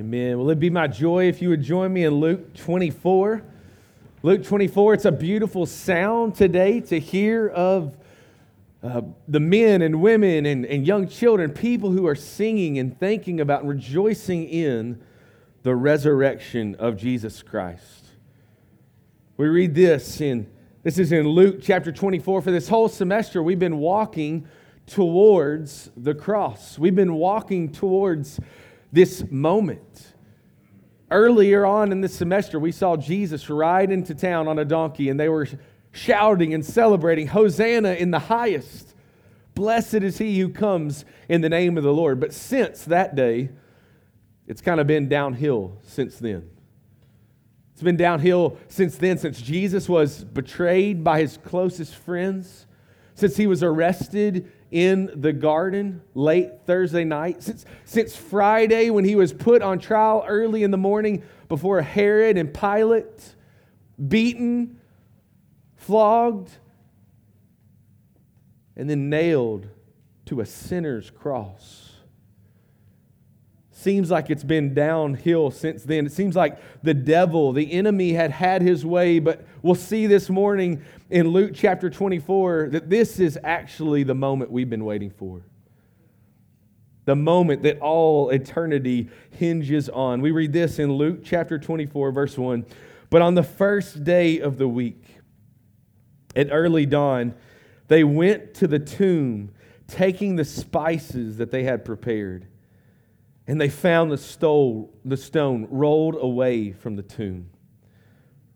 Amen. Will it be my joy if you would join me in Luke 24? Luke 24, it's a beautiful sound today to hear of uh, the men and women and, and young children, people who are singing and thinking about and rejoicing in the resurrection of Jesus Christ. We read this in this is in Luke chapter 24. For this whole semester, we've been walking towards the cross. We've been walking towards this moment. Earlier on in this semester, we saw Jesus ride into town on a donkey, and they were shouting and celebrating, Hosanna in the highest. Blessed is he who comes in the name of the Lord. But since that day, it's kind of been downhill since then. It's been downhill since then, since Jesus was betrayed by his closest friends, since he was arrested in the garden late Thursday night, since, since Friday when he was put on trial early in the morning before Herod and Pilate, beaten, flogged, and then nailed to a sinner's cross. Seems like it's been downhill since then. It seems like the devil, the enemy, had had his way, but we'll see this morning in Luke chapter 24 that this is actually the moment we've been waiting for. The moment that all eternity hinges on. We read this in Luke chapter 24, verse 1. But on the first day of the week, at early dawn, they went to the tomb, taking the spices that they had prepared. And they found the stone, the stone rolled away from the tomb.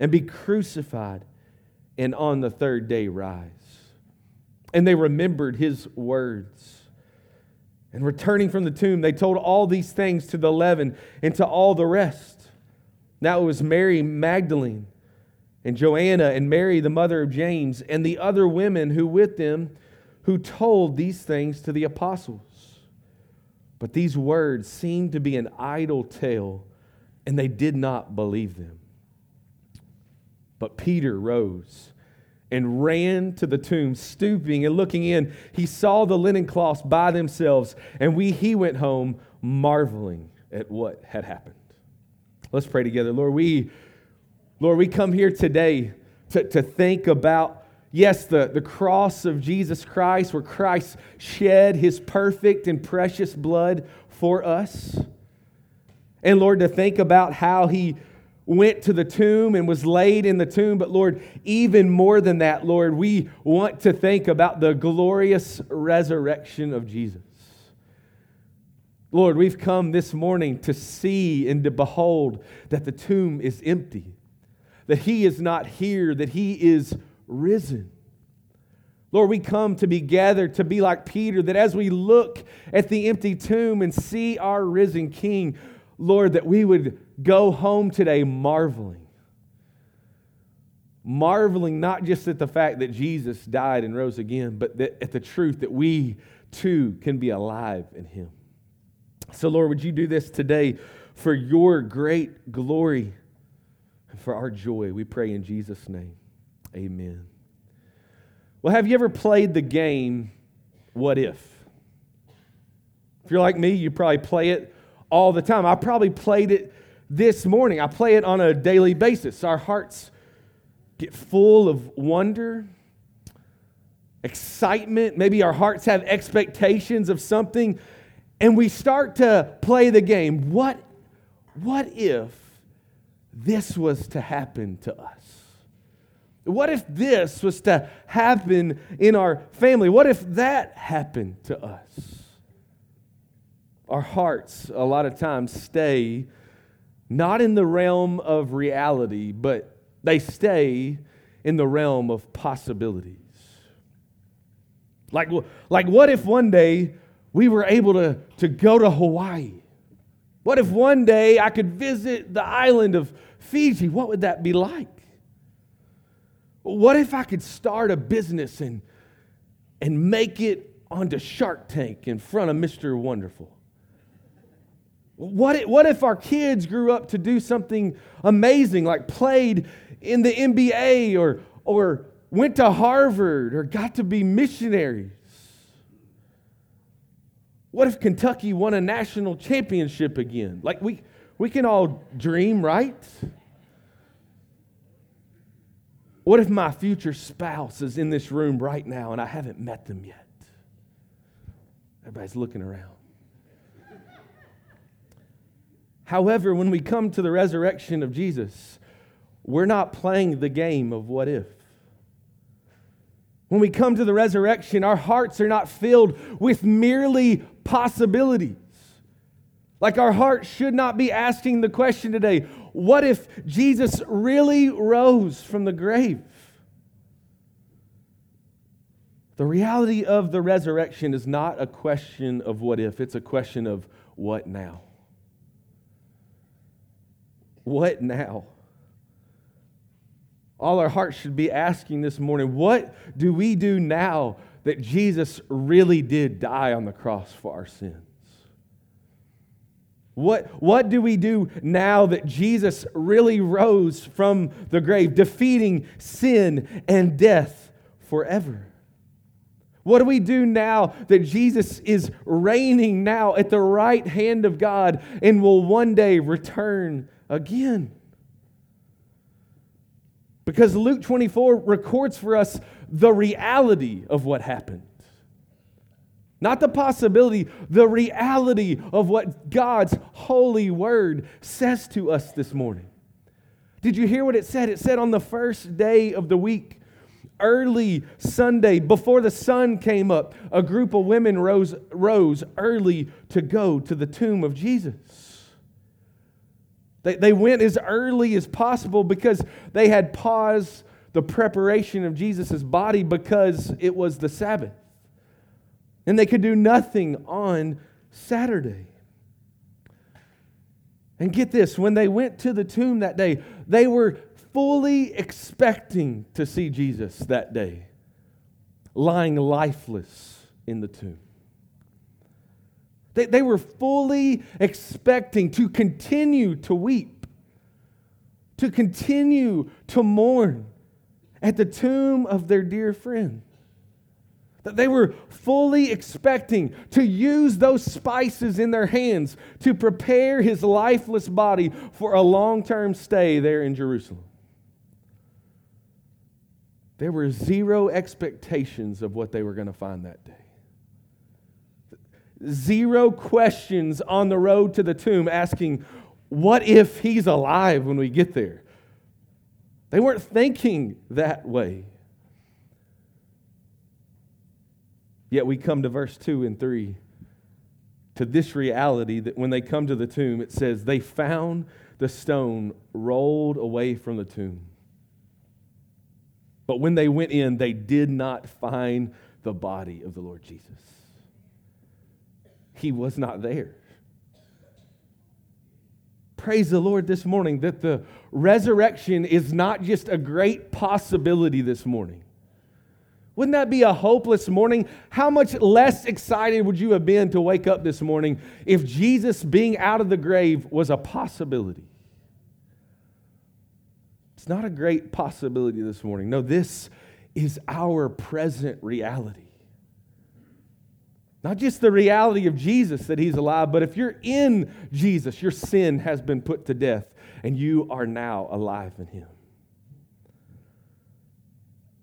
and be crucified and on the third day rise. And they remembered his words. And returning from the tomb, they told all these things to the eleven and to all the rest. Now it was Mary Magdalene and Joanna and Mary, the mother of James, and the other women who with them who told these things to the apostles. But these words seemed to be an idle tale, and they did not believe them. But Peter rose and ran to the tomb, stooping and looking in. He saw the linen cloths by themselves, and we, he went home marveling at what had happened. Let's pray together. Lord, we, Lord, we come here today to, to think about Yes, the, the cross of Jesus Christ, where Christ shed his perfect and precious blood for us. And Lord, to think about how he went to the tomb and was laid in the tomb. But Lord, even more than that, Lord, we want to think about the glorious resurrection of Jesus. Lord, we've come this morning to see and to behold that the tomb is empty, that he is not here, that he is risen. Lord, we come to be gathered to be like Peter, that as we look at the empty tomb and see our risen King, Lord, that we would go home today marveling. Marveling not just at the fact that Jesus died and rose again, but that, at the truth that we too can be alive in Him. So, Lord, would you do this today for your great glory and for our joy? We pray in Jesus' name. Amen. Well, have you ever played the game, What If? If you're like me, you probably play it all the time. I probably played it this morning. I play it on a daily basis. Our hearts get full of wonder, excitement. Maybe our hearts have expectations of something, and we start to play the game. What, what if this was to happen to us? What if this was to happen in our family? What if that happened to us? Our hearts, a lot of times, stay not in the realm of reality, but they stay in the realm of possibilities. Like, like what if one day we were able to, to go to Hawaii? What if one day I could visit the island of Fiji? What would that be like? What if I could start a business and, and make it onto Shark Tank in front of Mr. Wonderful? What if, what if our kids grew up to do something amazing, like played in the NBA or, or went to Harvard or got to be missionaries? What if Kentucky won a national championship again? Like we, we can all dream, right? What if my future spouse is in this room right now and I haven't met them yet? Everybody's looking around. However, when we come to the resurrection of Jesus, we're not playing the game of what if. When we come to the resurrection, our hearts are not filled with merely possibilities. Like our heart should not be asking the question today what if Jesus really rose from the grave? The reality of the resurrection is not a question of what if, it's a question of what now. What now? All our hearts should be asking this morning what do we do now that Jesus really did die on the cross for our sins? What, what do we do now that Jesus really rose from the grave, defeating sin and death forever? What do we do now that Jesus is reigning now at the right hand of God and will one day return again. Because Luke 24 records for us the reality of what happened. Not the possibility, the reality of what God's holy word says to us this morning. Did you hear what it said? It said on the first day of the week, early Sunday, before the sun came up, a group of women rose, rose early to go to the tomb of Jesus. They, they went as early as possible because they had paused the preparation of Jesus' body because it was the Sabbath. And they could do nothing on Saturday. And get this when they went to the tomb that day, they were fully expecting to see Jesus that day, lying lifeless in the tomb. They, they were fully expecting to continue to weep, to continue to mourn at the tomb of their dear friend. That they were fully expecting to use those spices in their hands to prepare his lifeless body for a long term stay there in Jerusalem. There were zero expectations of what they were going to find that day zero questions on the road to the tomb asking, What if he's alive when we get there? They weren't thinking that way. Yet we come to verse 2 and 3 to this reality that when they come to the tomb, it says, They found the stone rolled away from the tomb. But when they went in, they did not find the body of the Lord Jesus he was not there. Praise the Lord this morning that the resurrection is not just a great possibility this morning. Wouldn't that be a hopeless morning? How much less excited would you have been to wake up this morning if Jesus being out of the grave was a possibility? It's not a great possibility this morning. No, this is our present reality. Not just the reality of Jesus that he's alive, but if you're in Jesus, your sin has been put to death and you are now alive in him.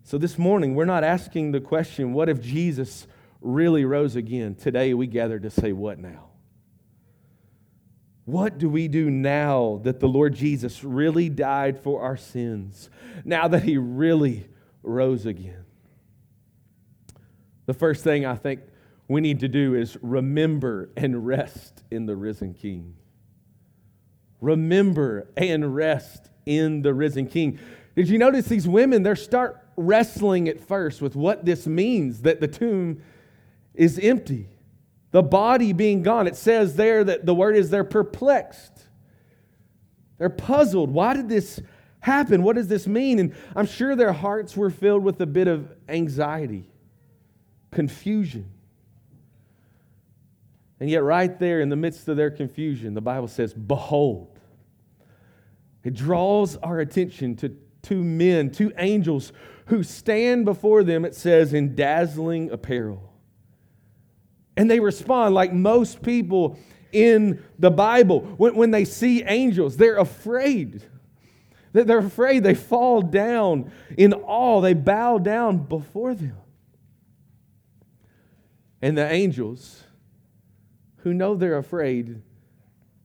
So this morning, we're not asking the question, what if Jesus really rose again? Today, we gather to say, what now? What do we do now that the Lord Jesus really died for our sins? Now that he really rose again? The first thing I think we need to do is remember and rest in the risen King. Remember and rest in the risen King. Did you notice these women? They start wrestling at first with what this means that the tomb is empty. the body being gone. It says there that the word is they're perplexed. They're puzzled. Why did this happen? What does this mean? And I'm sure their hearts were filled with a bit of anxiety, confusion. And yet, right there in the midst of their confusion, the Bible says, Behold. It draws our attention to two men, two angels who stand before them, it says, in dazzling apparel. And they respond like most people in the Bible. When, when they see angels, they're afraid. They're afraid. They fall down in awe. They bow down before them. And the angels who know they're afraid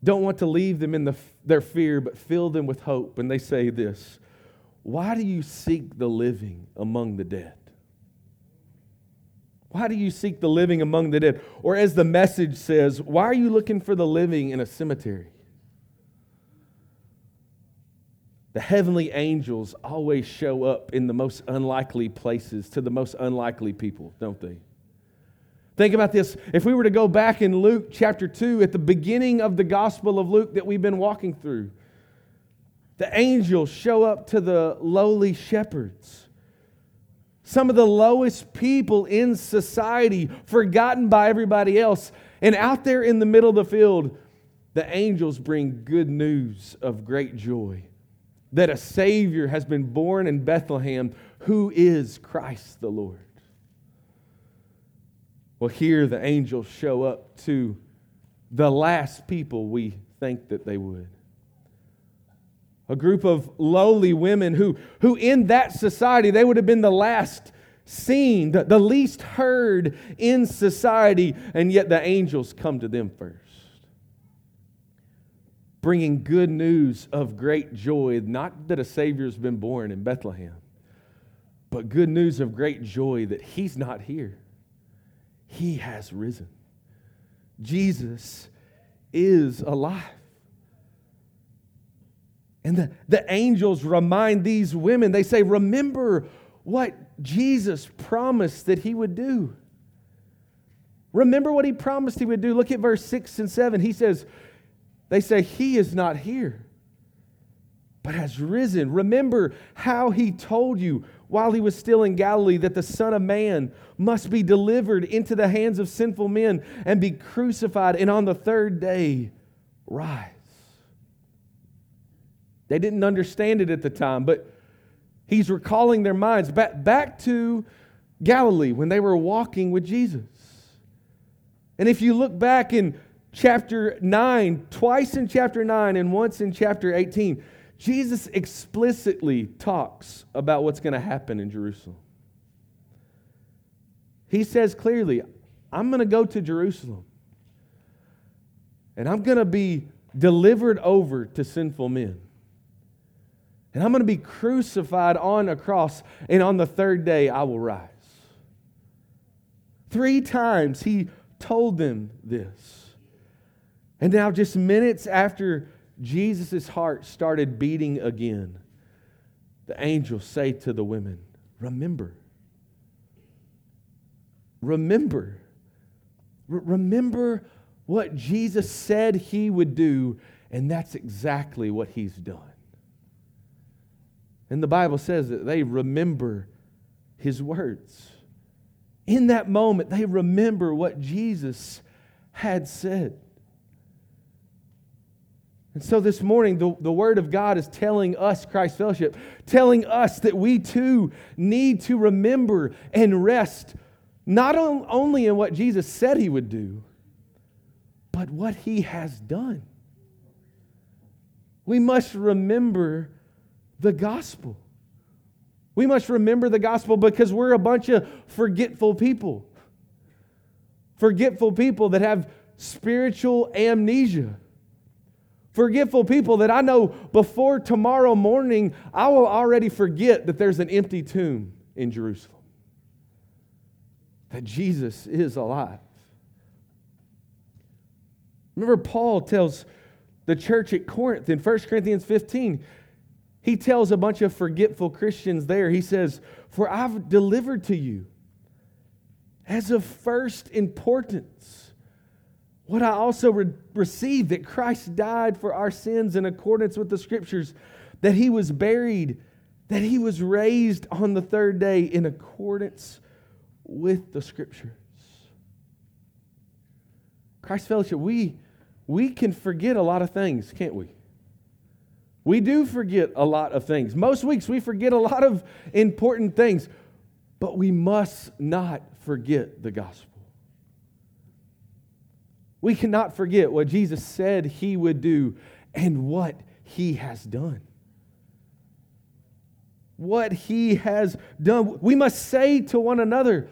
don't want to leave them in the, their fear, but fill them with hope. And they say this Why do you seek the living among the dead? Why do you seek the living among the dead? Or as the message says, why are you looking for the living in a cemetery? The heavenly angels always show up in the most unlikely places to the most unlikely people, don't they? Think about this. If we were to go back in Luke chapter 2, at the beginning of the Gospel of Luke that we've been walking through, the angels show up to the lowly shepherds. Some of the lowest people in society, forgotten by everybody else. And out there in the middle of the field, the angels bring good news of great joy that a Savior has been born in Bethlehem who is Christ the Lord. Well, here the angels show up to the last people we think that they would. A group of lowly women who, who in that society, they would have been the last seen, the, the least heard in society, and yet the angels come to them first. Bringing good news of great joy, not that a Savior's been born in Bethlehem, but good news of great joy that He's not here he has risen. Jesus is alive. And the, the angels remind these women, they say, Remember what Jesus promised that he would do. Remember what he promised he would do. Look at verse 6 and 7. He says, They say, He is not here, but has risen. Remember how he told you while he was still in Galilee that the Son of Man must be delivered into the hands of sinful men and be crucified, and on the third day rise. They didn't understand it at the time, but he's recalling their minds back, back to Galilee when they were walking with Jesus. And if you look back in chapter 9, twice in chapter 9 and once in chapter 18, Jesus explicitly talks about what's going to happen in Jerusalem. He says clearly, I'm going to go to Jerusalem and I'm going to be delivered over to sinful men. And I'm going to be crucified on a cross, and on the third day I will rise. Three times he told them this. And now, just minutes after Jesus' heart started beating again, the angels say to the women, Remember. Remember. R- remember what Jesus said he would do, and that's exactly what he's done. And the Bible says that they remember his words. In that moment, they remember what Jesus had said. And so this morning, the, the Word of God is telling us, Christ Fellowship, telling us that we too need to remember and rest not on, only in what Jesus said He would do, but what He has done. We must remember the gospel. We must remember the gospel because we're a bunch of forgetful people. Forgetful people that have spiritual amnesia forgetful people that I know before tomorrow morning, I will already forget that there's an empty tomb in Jerusalem, that Jesus is alive. Remember, Paul tells the church at Corinth in 1 Corinthians 15, he tells a bunch of forgetful Christians there, he says, For I've delivered to you as of first importance What I also re- received that Christ died for our sins in accordance with the scriptures, that he was buried, that he was raised on the third day in accordance with the scriptures. Christ Fellowship, we, we can forget a lot of things, can't we? We do forget a lot of things. Most weeks we forget a lot of important things, but we must not forget the gospel. We cannot forget what Jesus said he would do and what he has done. What he has done. We must say to one another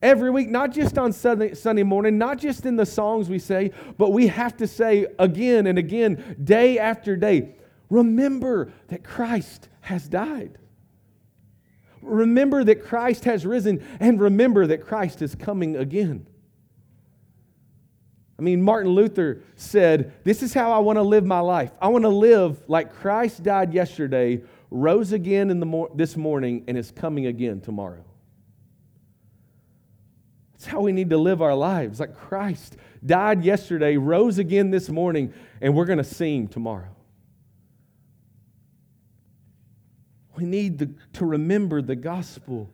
every week, not just on Sunday, Sunday morning, not just in the songs we say, but we have to say again and again, day after day, remember that Christ has died. Remember that Christ has risen, and remember that Christ is coming again. I mean, Martin Luther said, This is how I want to live my life. I want to live like Christ died yesterday, rose again in the mor- this morning, and is coming again tomorrow. That's how we need to live our lives. Like Christ died yesterday, rose again this morning, and we're going to sing tomorrow. We need to remember the gospel.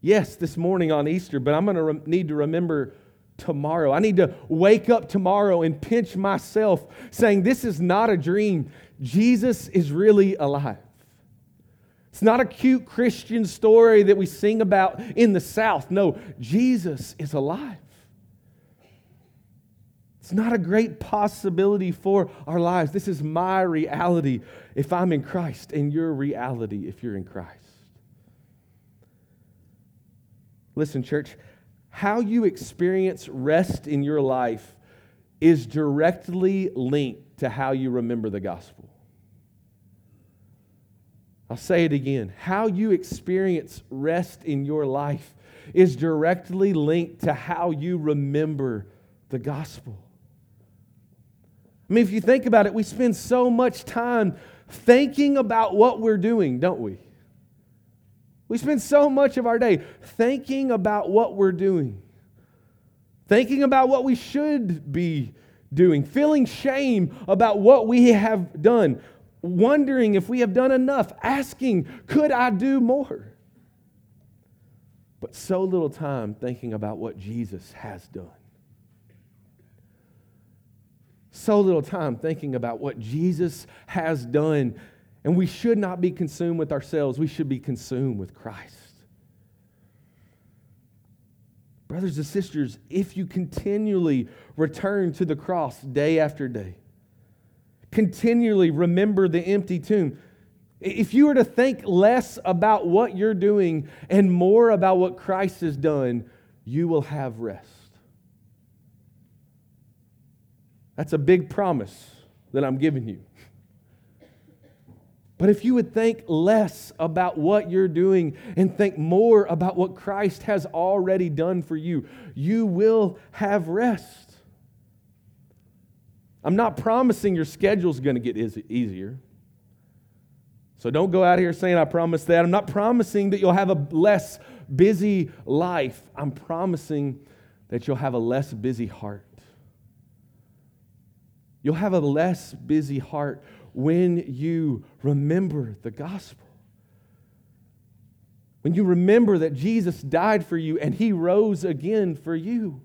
Yes, this morning on Easter, but I'm going to re- need to remember tomorrow. I need to wake up tomorrow and pinch myself saying, This is not a dream. Jesus is really alive. It's not a cute Christian story that we sing about in the South. No, Jesus is alive. It's not a great possibility for our lives. This is my reality if I'm in Christ, and your reality if you're in Christ. Listen, church, how you experience rest in your life is directly linked to how you remember the gospel. I'll say it again. How you experience rest in your life is directly linked to how you remember the gospel. I mean, if you think about it, we spend so much time thinking about what we're doing, don't we? We spend so much of our day thinking about what we're doing, thinking about what we should be doing, feeling shame about what we have done, wondering if we have done enough, asking, could I do more? But so little time thinking about what Jesus has done. So little time thinking about what Jesus has done and we should not be consumed with ourselves, we should be consumed with Christ. Brothers and sisters, if you continually return to the cross day after day, continually remember the empty tomb, if you were to think less about what you're doing and more about what Christ has done, you will have rest. That's a big promise that I'm giving you. But if you would think less about what you're doing and think more about what Christ has already done for you, you will have rest. I'm not promising your schedule's going to get easier. So don't go out here saying, I promise that. I'm not promising that you'll have a less busy life. I'm promising that you'll have a less busy heart. You'll have a less busy heart when you remember the gospel. When you remember that Jesus died for you and he rose again for you.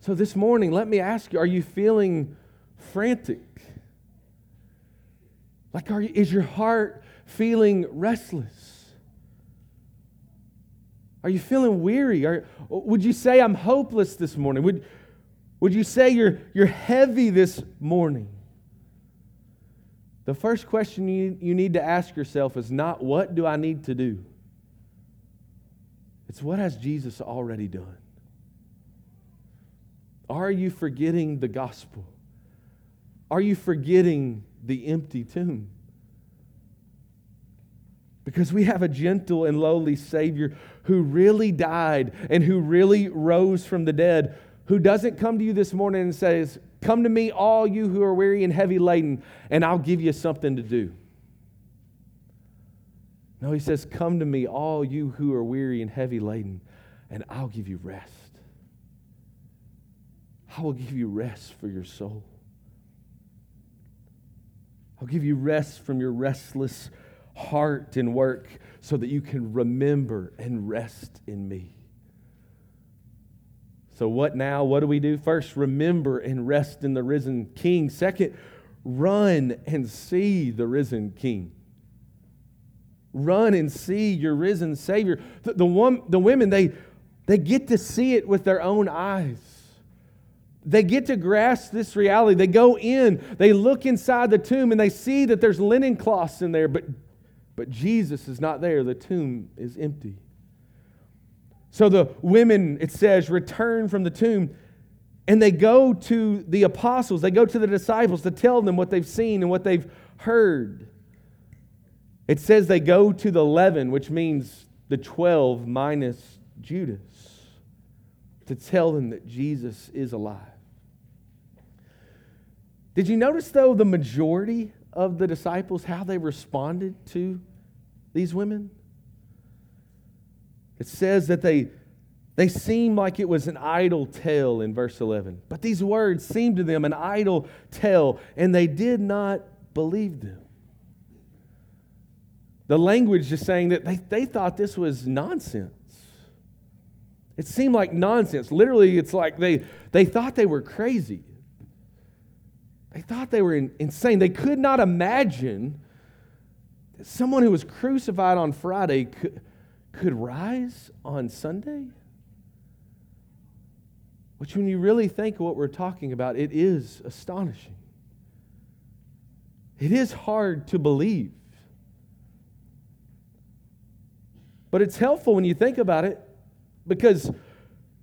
So this morning, let me ask you are you feeling frantic? Like, are you, is your heart feeling restless? Are you feeling weary? Are, would you say, I'm hopeless this morning? Would, would you say you're, you're heavy this morning? The first question you, you need to ask yourself is not, What do I need to do? It's what has Jesus already done? Are you forgetting the gospel? Are you forgetting the empty tomb? Because we have a gentle and lowly Savior who really died and who really rose from the dead who doesn't come to you this morning and says, Come to me, all you who are weary and heavy laden, and I'll give you something to do. No, he says, Come to me, all you who are weary and heavy laden, and I'll give you rest. I will give you rest for your soul. I'll give you rest from your restless heart and work so that you can remember and rest in me. So, what now? What do we do? First, remember and rest in the risen King. Second, run and see the risen King. Run and see your risen Savior. The, the, one, the women, they, they get to see it with their own eyes. They get to grasp this reality. They go in, they look inside the tomb, and they see that there's linen cloths in there, but, but Jesus is not there. The tomb is empty. So the women, it says, return from the tomb and they go to the apostles, they go to the disciples to tell them what they've seen and what they've heard. It says they go to the 11, which means the 12 minus Judas, to tell them that Jesus is alive. Did you notice, though, the majority of the disciples, how they responded to these women? It says that they they seem like it was an idle tale in verse 11. But these words seemed to them an idle tale, and they did not believe them. The language is saying that they, they thought this was nonsense. It seemed like nonsense. Literally, it's like they, they thought they were crazy. They thought they were in, insane. They could not imagine that someone who was crucified on Friday could, could rise on Sunday. Which, when you really think of what we're talking about, it is astonishing. It is hard to believe. But it's helpful when you think about it because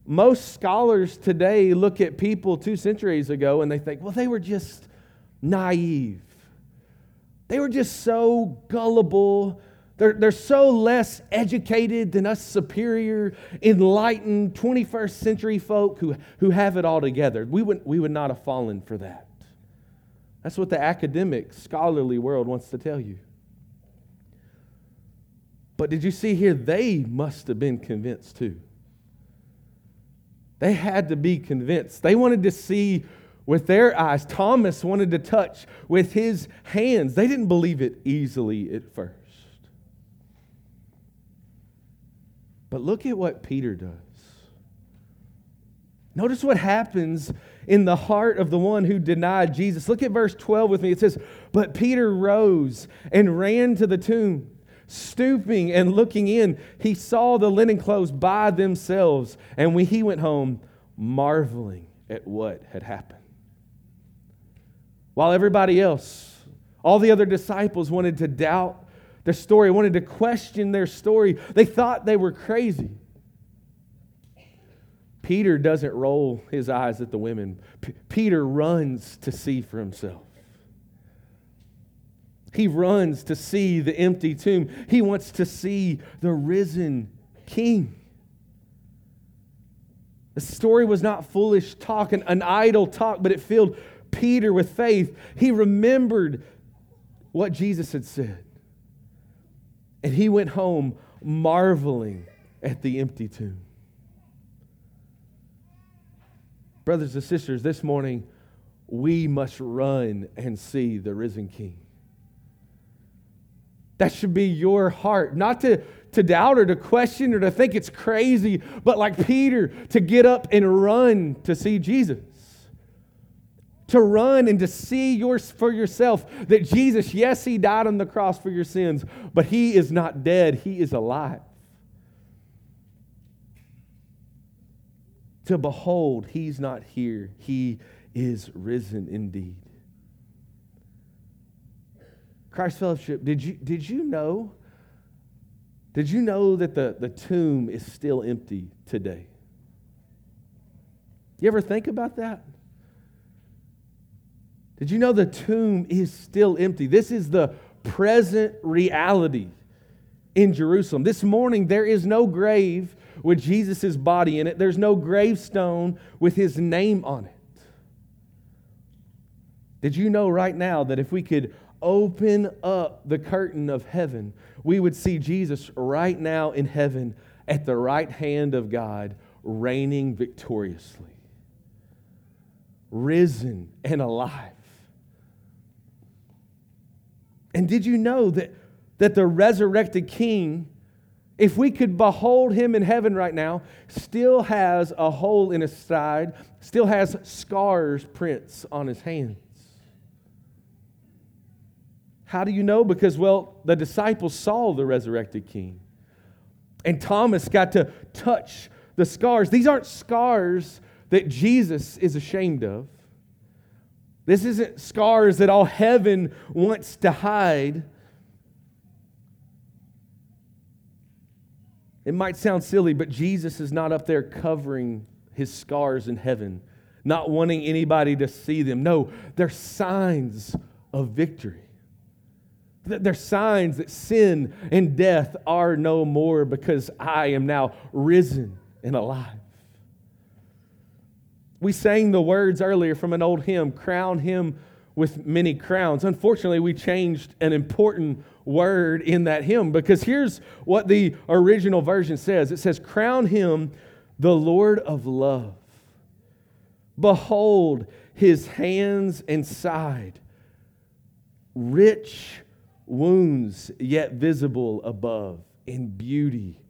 most scholars today look at people two centuries ago and they think, well, they were just naive. They were just so gullible they're, they're so less educated than us superior, enlightened 21st century folk who, who have it all together. We would, we would not have fallen for that. That's what the academic, scholarly world wants to tell you. But did you see here? They must have been convinced too. They had to be convinced. They wanted to see with their eyes. Thomas wanted to touch with his hands. They didn't believe it easily at first. But look at what Peter does. Notice what happens in the heart of the one who denied Jesus. Look at verse 12 with me. It says, But Peter rose and ran to the tomb. Stooping and looking in, he saw the linen clothes by themselves. And when he went home, marveling at what had happened. While everybody else, all the other disciples wanted to doubt their story, wanted to question their story. They thought they were crazy. Peter doesn't roll his eyes at the women. P- Peter runs to see for himself. He runs to see the empty tomb. He wants to see the risen king. The story was not foolish talk, an, an idle talk, but it filled Peter with faith. He remembered what Jesus had said. And he went home marveling at the empty tomb. Brothers and sisters, this morning we must run and see the risen King. That should be your heart, not to, to doubt or to question or to think it's crazy, but like Peter, to get up and run to see Jesus to run and to see yours for yourself that Jesus, yes, he died on the cross for your sins, but he is not dead, he is alive. To behold, he's not here, he is risen indeed. Christ Fellowship, did you, did you know? Did you know that the, the tomb is still empty today? You ever think about that? Did you know the tomb is still empty? This is the present reality in Jerusalem. This morning, there is no grave with Jesus' body in it, there's no gravestone with his name on it. Did you know right now that if we could open up the curtain of heaven, we would see Jesus right now in heaven at the right hand of God, reigning victoriously? risen and alive. And did you know that, that the resurrected king, if we could behold him in heaven right now, still has a hole in his side, still has scars, prints on his hands? How do you know? Because, well, the disciples saw the resurrected king. And Thomas got to touch the scars. These aren't scars that Jesus is ashamed of. This isn't scars that all heaven wants to hide. It might sound silly, but Jesus is not up there covering his scars in heaven, not wanting anybody to see them. No, they're signs of victory. They're signs that sin and death are no more because I am now risen and alive. We sang the words earlier from an old hymn, Crown Him with Many Crowns. Unfortunately, we changed an important word in that hymn because here's what the original version says it says, Crown Him the Lord of love. Behold his hands and side, rich wounds yet visible above, in beauty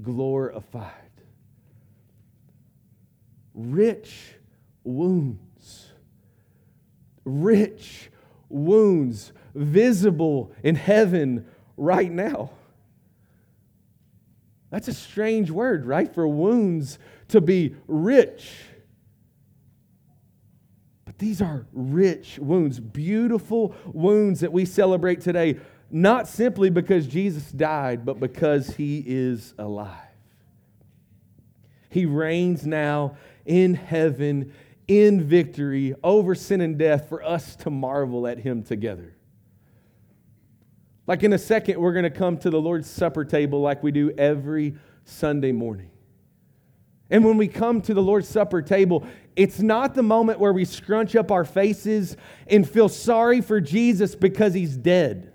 glorified rich wounds. Rich wounds visible in heaven right now. That's a strange word, right? For wounds to be rich. But these are rich wounds, beautiful wounds that we celebrate today, not simply because Jesus died, but because he is alive. He reigns now in heaven in victory over sin and death for us to marvel at him together. Like in a second, we're going to come to the Lord's Supper table like we do every Sunday morning. And when we come to the Lord's Supper table, it's not the moment where we scrunch up our faces and feel sorry for Jesus because he's dead.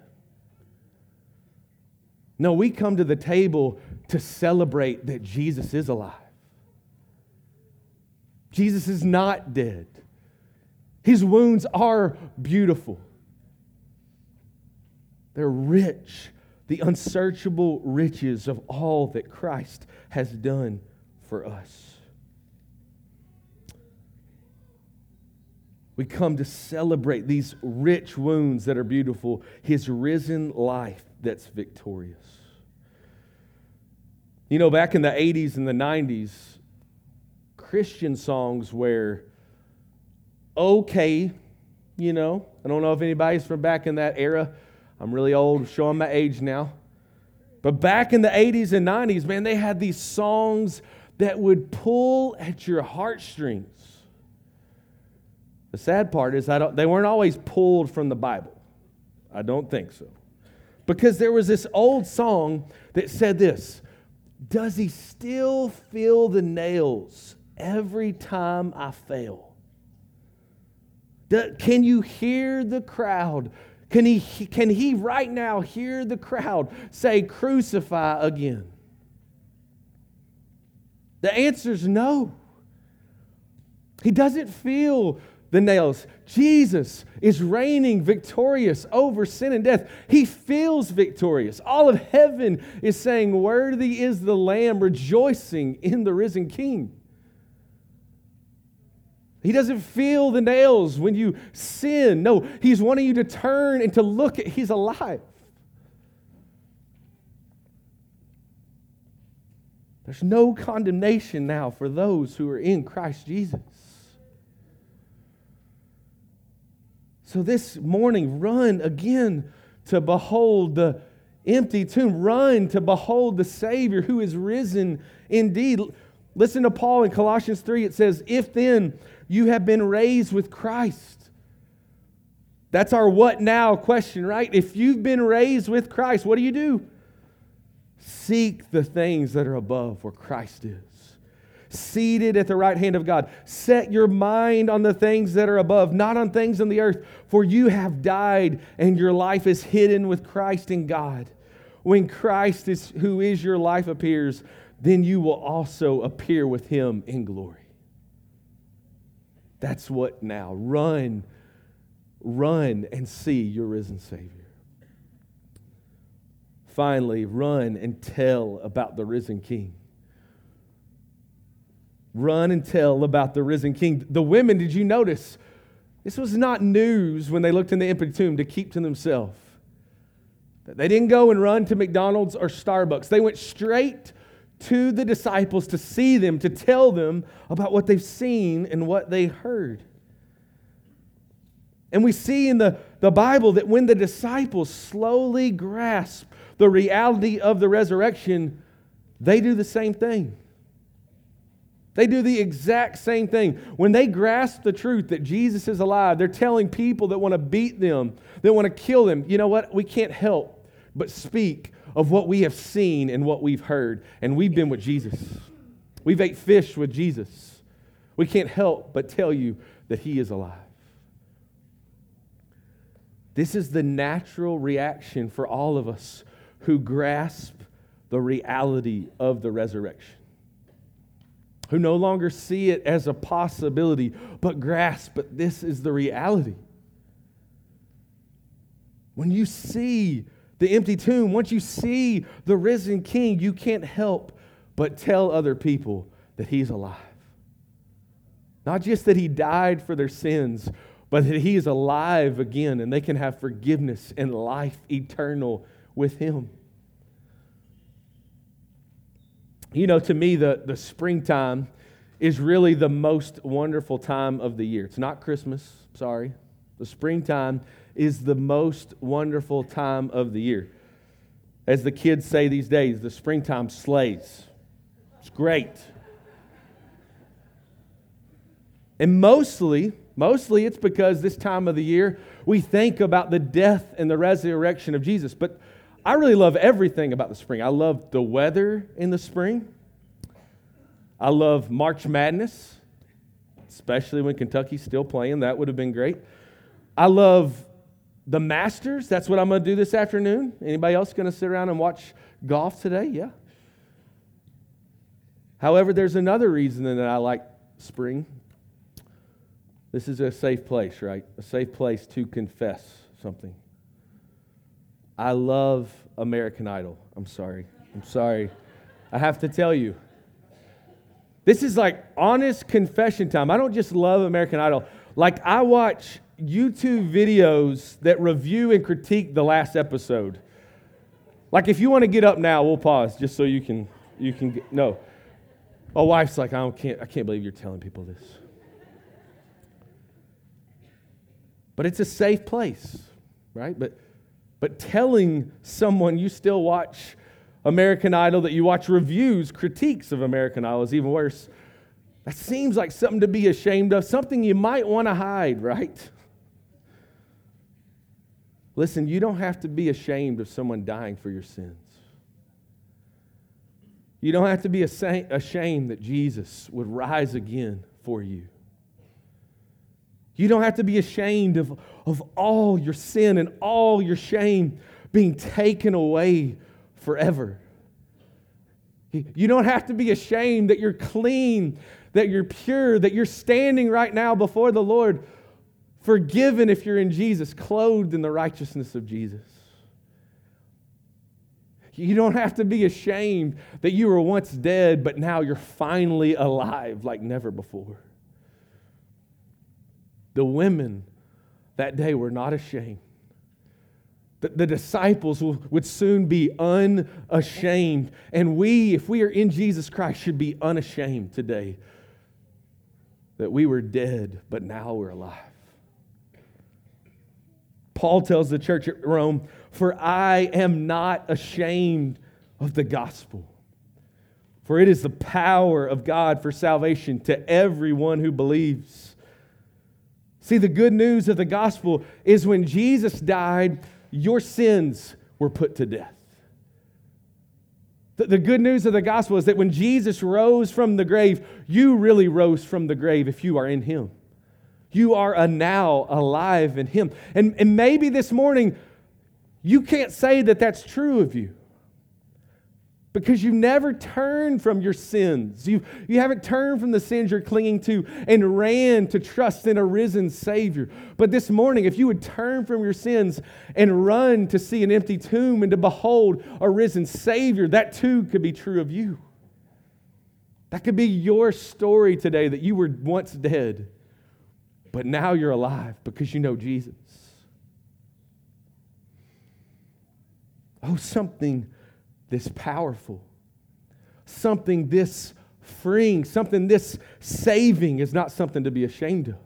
No, we come to the table to celebrate that Jesus is alive. Jesus is not dead. His wounds are beautiful. They're rich, the unsearchable riches of all that Christ has done for us. We come to celebrate these rich wounds that are beautiful, his risen life that's victorious. You know, back in the 80s and the 90s, Christian songs where, okay, you know, I don't know if anybody's from back in that era. I'm really old, showing my age now. But back in the 80s and 90s, man, they had these songs that would pull at your heartstrings. The sad part is I don't, they weren't always pulled from the Bible. I don't think so. Because there was this old song that said this Does he still feel the nails every time I fail? Can you hear the crowd? Can he, can he right now hear the crowd say, Crucify again? The answer is no. He doesn't feel the nails. Jesus is reigning victorious over sin and death. He feels victorious. All of heaven is saying, Worthy is the Lamb, rejoicing in the risen King. He doesn't feel the nails when you sin. No, he's wanting you to turn and to look at he's alive. There's no condemnation now for those who are in Christ Jesus. So this morning, run again to behold the empty tomb. Run to behold the Savior who is risen indeed. Listen to Paul in Colossians 3. It says, If then you have been raised with Christ. That's our what now question, right? If you've been raised with Christ, what do you do? Seek the things that are above where Christ is. Seated at the right hand of God. Set your mind on the things that are above, not on things on the earth, for you have died and your life is hidden with Christ in God. When Christ is who is your life appears, then you will also appear with him in glory. That's what now. Run, run and see your risen Savior. Finally, run and tell about the risen King. Run and tell about the risen King. The women, did you notice? This was not news when they looked in the empty tomb to keep to themselves. They didn't go and run to McDonald's or Starbucks. They went straight to the disciples to see them, to tell them about what they've seen and what they heard. And we see in the, the Bible that when the disciples slowly grasp the reality of the resurrection, they do the same thing. They do the exact same thing. When they grasp the truth that Jesus is alive, they're telling people that want to beat them, that want to kill them, you know what? We can't help but speak of what we have seen and what we've heard. And we've been with Jesus. We've ate fish with Jesus. We can't help but tell you that he is alive. This is the natural reaction for all of us who grasp the reality of the resurrection who no longer see it as a possibility, but grasp, that this is the reality. When you see the empty tomb, once you see the risen king, you can't help but tell other people that he's alive. Not just that he died for their sins, but that he is alive again and they can have forgiveness and life eternal with him. You know, to me, the, the springtime is really the most wonderful time of the year. It's not Christmas, sorry. The springtime is the most wonderful time of the year. As the kids say these days, the springtime slays. It's great. And mostly, mostly it's because this time of the year we think about the death and the resurrection of Jesus. But I really love everything about the spring. I love the weather in the spring. I love March Madness, especially when Kentucky's still playing. That would have been great. I love the Masters. That's what I'm going to do this afternoon. Anybody else going to sit around and watch golf today? Yeah. However, there's another reason that I like spring. This is a safe place, right? A safe place to confess something. I love American Idol. I'm sorry. I'm sorry. I have to tell you. This is like honest confession time. I don't just love American Idol. Like, I watch YouTube videos that review and critique the last episode. Like, if you want to get up now, we'll pause just so you can, you can get, no. My wife's like, I, don't, can't, I can't believe you're telling people this. But it's a safe place, right? But but telling someone you still watch American Idol, that you watch reviews, critiques of American Idol is even worse. That seems like something to be ashamed of, something you might want to hide, right? Listen, you don't have to be ashamed of someone dying for your sins. You don't have to be ashamed that Jesus would rise again for you. You don't have to be ashamed of, of all your sin and all your shame being taken away forever. You don't have to be ashamed that you're clean, that you're pure, that you're standing right now before the Lord, forgiven if you're in Jesus, clothed in the righteousness of Jesus. You don't have to be ashamed that you were once dead, but now you're finally alive like never before. The women that day were not ashamed. The, the disciples will, would soon be unashamed. And we, if we are in Jesus Christ, should be unashamed today that we were dead, but now we're alive. Paul tells the church at Rome, For I am not ashamed of the gospel. For it is the power of God for salvation to everyone who believes See, the good news of the gospel is when Jesus died, your sins were put to death. The, good news of the gospel is that when Jesus rose from the grave, you really rose from the grave if you are in Him. You are a now alive in Him. And, and maybe this morning, you can't say that that's true of you. because you've never turned from your sins. You, you haven't turned from the sins you're clinging to and ran to trust in a risen Savior. But this morning, if you would turn from your sins and run to see an empty tomb and to behold a risen Savior, that too could be true of you. That could be your story today that you were once dead, but now you're alive because you know Jesus. Oh, something this powerful, something this freeing, something this saving is not something to be ashamed of.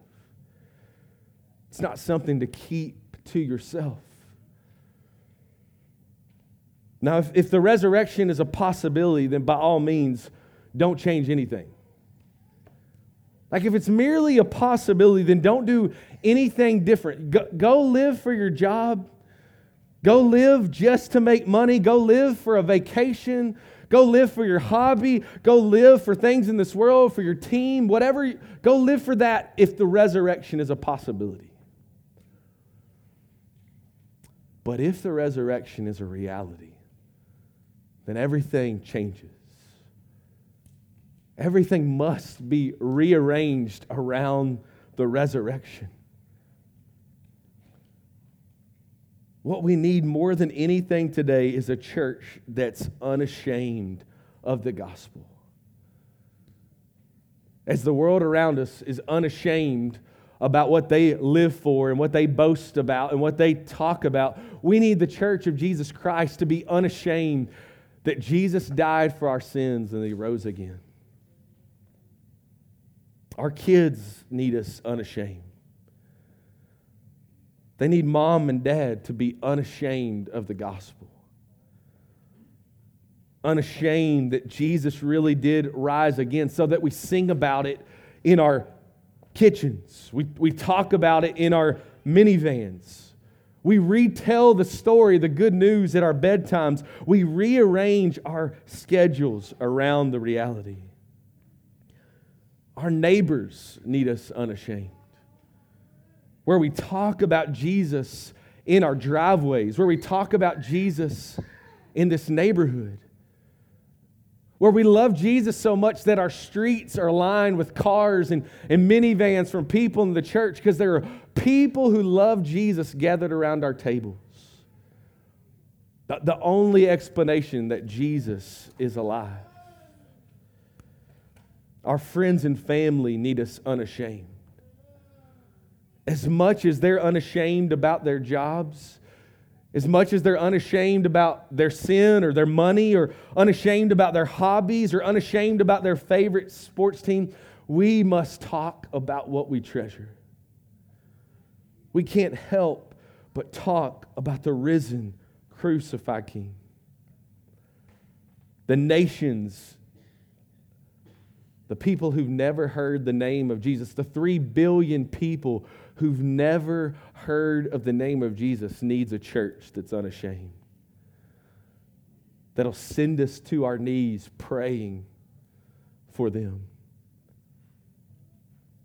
It's not something to keep to yourself. Now, if, if the resurrection is a possibility, then by all means, don't change anything. Like, if it's merely a possibility, then don't do anything different. Go, go live for your job Go live just to make money. Go live for a vacation. Go live for your hobby. Go live for things in this world, for your team, whatever. Go live for that if the resurrection is a possibility. But if the resurrection is a reality, then everything changes. Everything must be rearranged around the resurrection. What we need more than anything today is a church that's unashamed of the gospel. As the world around us is unashamed about what they live for and what they boast about and what they talk about, we need the church of Jesus Christ to be unashamed that Jesus died for our sins and he rose again. Our kids need us unashamed. They need mom and dad to be unashamed of the gospel. Unashamed that Jesus really did rise again, so that we sing about it in our kitchens. We, we talk about it in our minivans. We retell the story, the good news at our bedtimes. We rearrange our schedules around the reality. Our neighbors need us unashamed where we talk about Jesus in our driveways, where we talk about Jesus in this neighborhood, where we love Jesus so much that our streets are lined with cars and, and minivans from people in the church because there are people who love Jesus gathered around our tables. The, the only explanation that Jesus is alive. Our friends and family need us unashamed as much as they're unashamed about their jobs, as much as they're unashamed about their sin or their money or unashamed about their hobbies or unashamed about their favorite sports team, we must talk about what we treasure. We can't help but talk about the risen, crucified King. The nations the people who've never heard the name of Jesus, the three billion people who've never heard of the name of Jesus needs a church that's unashamed. That'll send us to our knees praying for them.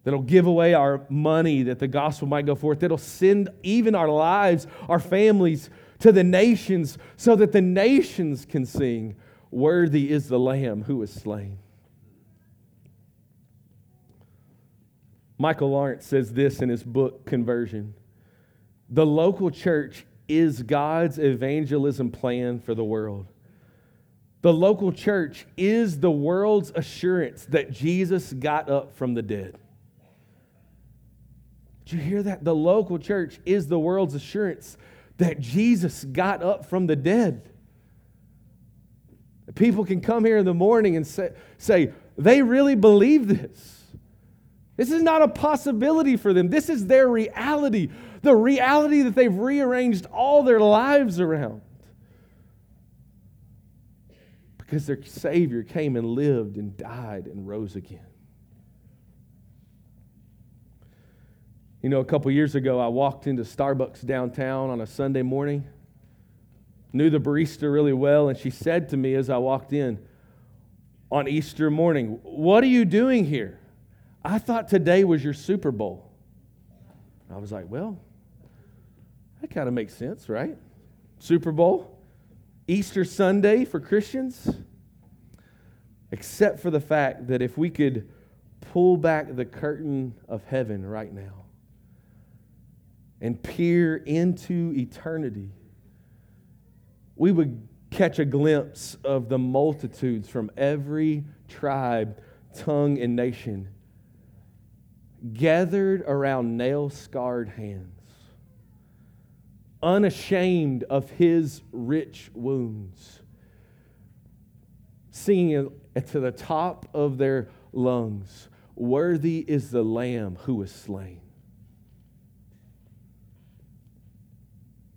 That'll give away our money that the gospel might go forth. That'll send even our lives, our families to the nations so that the nations can sing, Worthy is the Lamb who was slain. Michael Lawrence says this in his book, Conversion The local church is God's evangelism plan for the world. The local church is the world's assurance that Jesus got up from the dead. Did you hear that? The local church is the world's assurance that Jesus got up from the dead. People can come here in the morning and say, say they really believe this. This is not a possibility for them. This is their reality, the reality that they've rearranged all their lives around. Because their Savior came and lived and died and rose again. You know, a couple years ago, I walked into Starbucks downtown on a Sunday morning. Knew the barista really well, and she said to me as I walked in on Easter morning, What are you doing here? I thought today was your Super Bowl. I was like, well, that kind of makes sense, right? Super Bowl, Easter Sunday for Christians. except for the fact that if we could pull back the curtain of heaven right now and peer into eternity, we would catch a glimpse of the multitudes from every tribe, tongue, and nation gathered around nail scarred hands, unashamed of his rich wounds, singing to the top of their lungs, Worthy is the Lamb who was slain.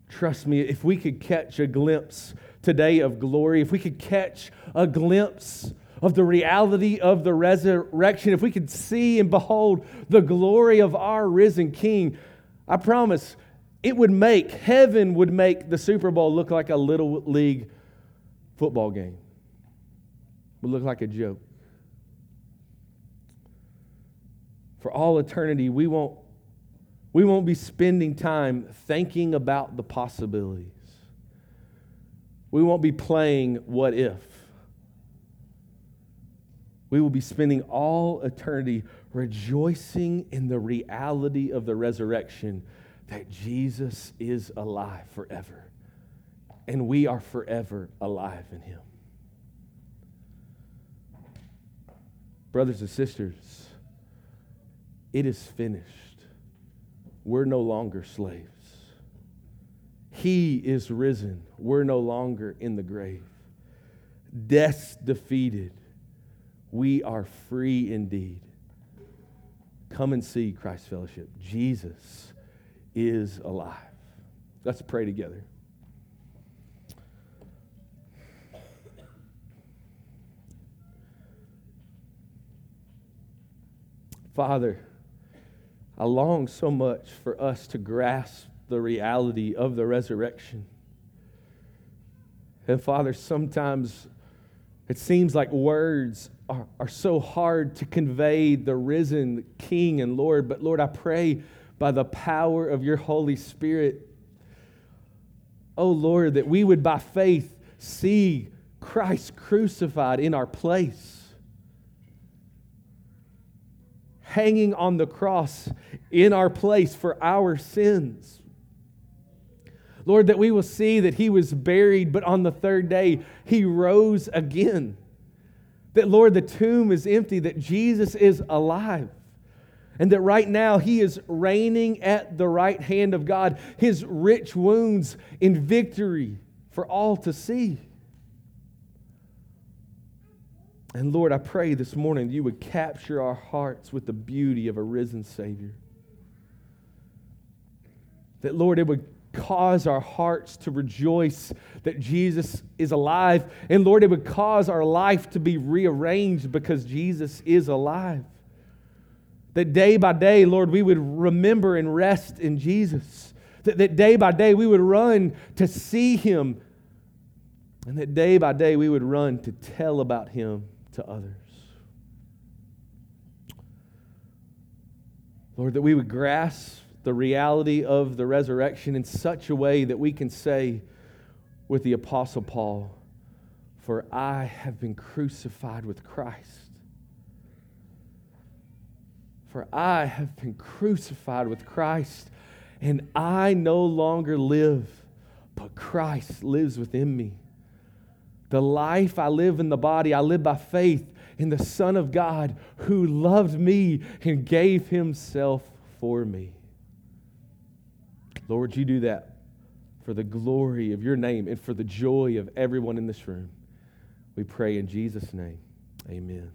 Trust me, if we could catch a glimpse today of glory, if we could catch a glimpse of the reality of the resurrection, if we could see and behold the glory of our risen King, I promise it would make, heaven would make the Super Bowl look like a little league football game. It would look like a joke. For all eternity, we won't, we won't be spending time thinking about the possibilities. We won't be playing what if. We will be spending all eternity rejoicing in the reality of the resurrection that Jesus is alive forever. And we are forever alive in him. Brothers and sisters, it is finished. We're no longer slaves. He is risen. We're no longer in the grave. Death's defeated. We are free indeed. Come and see Christ Fellowship. Jesus is alive. Let's pray together. Father, I long so much for us to grasp the reality of the resurrection. And Father, sometimes it seems like words are, are so hard to convey the risen King and Lord. But Lord, I pray by the power of your Holy Spirit, oh Lord, that we would by faith see Christ crucified in our place hanging on the cross in our place for our sins. Lord, that we will see that he was buried, but on the third day he rose again. That, Lord, the tomb is empty, that Jesus is alive, and that right now he is reigning at the right hand of God, his rich wounds in victory for all to see. And Lord, I pray this morning you would capture our hearts with the beauty of a risen Savior. That, Lord, it would cause our hearts to rejoice that Jesus is alive. And Lord, it would cause our life to be rearranged because Jesus is alive. That day by day, Lord, we would remember and rest in Jesus. That, that day by day we would run to see him. And that day by day we would run to tell about him to others. Lord, that we would grasp the reality of the resurrection in such a way that we can say with the Apostle Paul, For I have been crucified with Christ. For I have been crucified with Christ, and I no longer live, but Christ lives within me. The life I live in the body, I live by faith in the Son of God who loved me and gave himself for me. Lord, you do that for the glory of your name and for the joy of everyone in this room. We pray in Jesus' name. Amen.